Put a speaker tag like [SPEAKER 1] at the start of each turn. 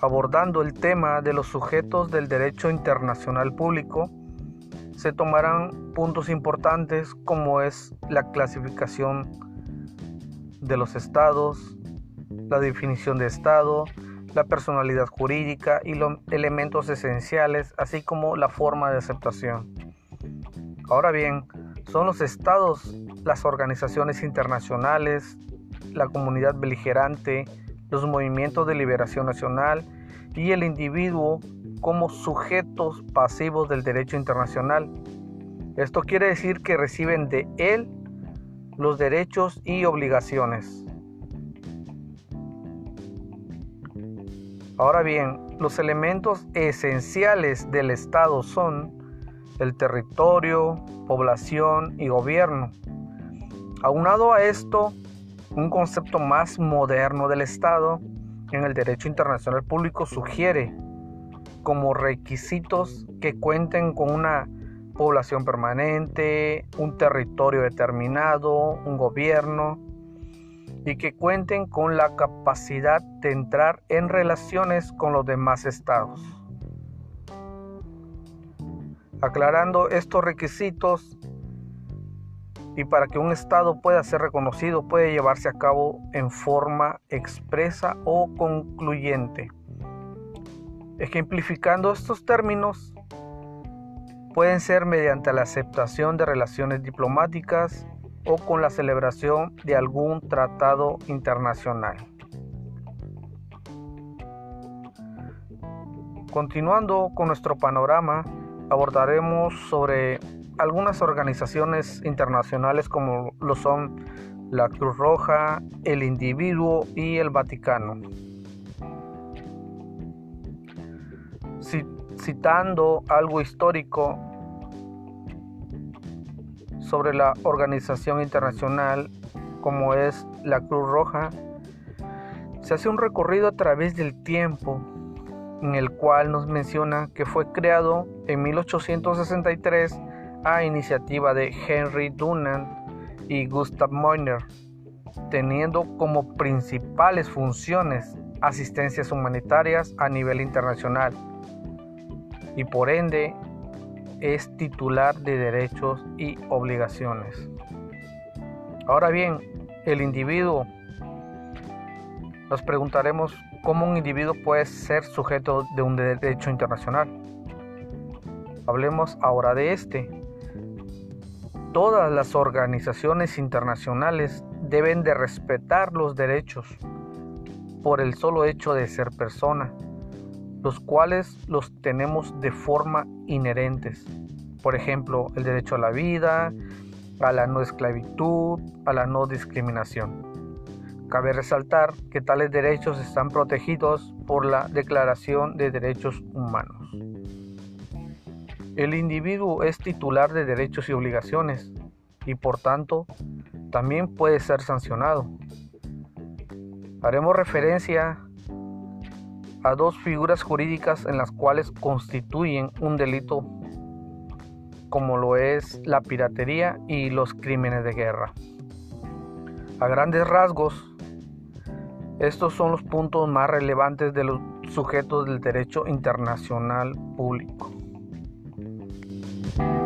[SPEAKER 1] abordando el tema de los sujetos del derecho internacional público, se tomarán puntos importantes como es la clasificación de los estados, la definición de estado, la personalidad jurídica y los elementos esenciales, así como la forma de aceptación. Ahora bien, son los estados, las organizaciones internacionales, la comunidad beligerante, los movimientos de liberación nacional y el individuo como sujetos pasivos del derecho internacional. Esto quiere decir que reciben de él los derechos y obligaciones. Ahora bien, los elementos esenciales del Estado son el territorio, población y gobierno. Aunado a esto, un concepto más moderno del Estado en el derecho internacional público sugiere como requisitos que cuenten con una población permanente, un territorio determinado, un gobierno y que cuenten con la capacidad de entrar en relaciones con los demás estados. Aclarando estos requisitos y para que un estado pueda ser reconocido puede llevarse a cabo en forma expresa o concluyente. Ejemplificando estos términos, pueden ser mediante la aceptación de relaciones diplomáticas o con la celebración de algún tratado internacional. Continuando con nuestro panorama, abordaremos sobre algunas organizaciones internacionales como lo son la Cruz Roja, el Individuo y el Vaticano. citando algo histórico sobre la organización internacional como es la Cruz Roja, se hace un recorrido a través del tiempo en el cual nos menciona que fue creado en 1863 a iniciativa de Henry Dunant y Gustav Moyner, teniendo como principales funciones asistencias humanitarias a nivel internacional y por ende es titular de derechos y obligaciones. Ahora bien, el individuo, nos preguntaremos cómo un individuo puede ser sujeto de un derecho internacional. Hablemos ahora de este. Todas las organizaciones internacionales deben de respetar los derechos por el solo hecho de ser persona los cuales los tenemos de forma inherentes. Por ejemplo, el derecho a la vida, a la no esclavitud, a la no discriminación. Cabe resaltar que tales derechos están protegidos por la Declaración de Derechos Humanos. El individuo es titular de derechos y obligaciones y por tanto también puede ser sancionado. Haremos referencia a dos figuras jurídicas en las cuales constituyen un delito como lo es la piratería y los crímenes de guerra. A grandes rasgos, estos son los puntos más relevantes de los sujetos del derecho internacional público. Thank you.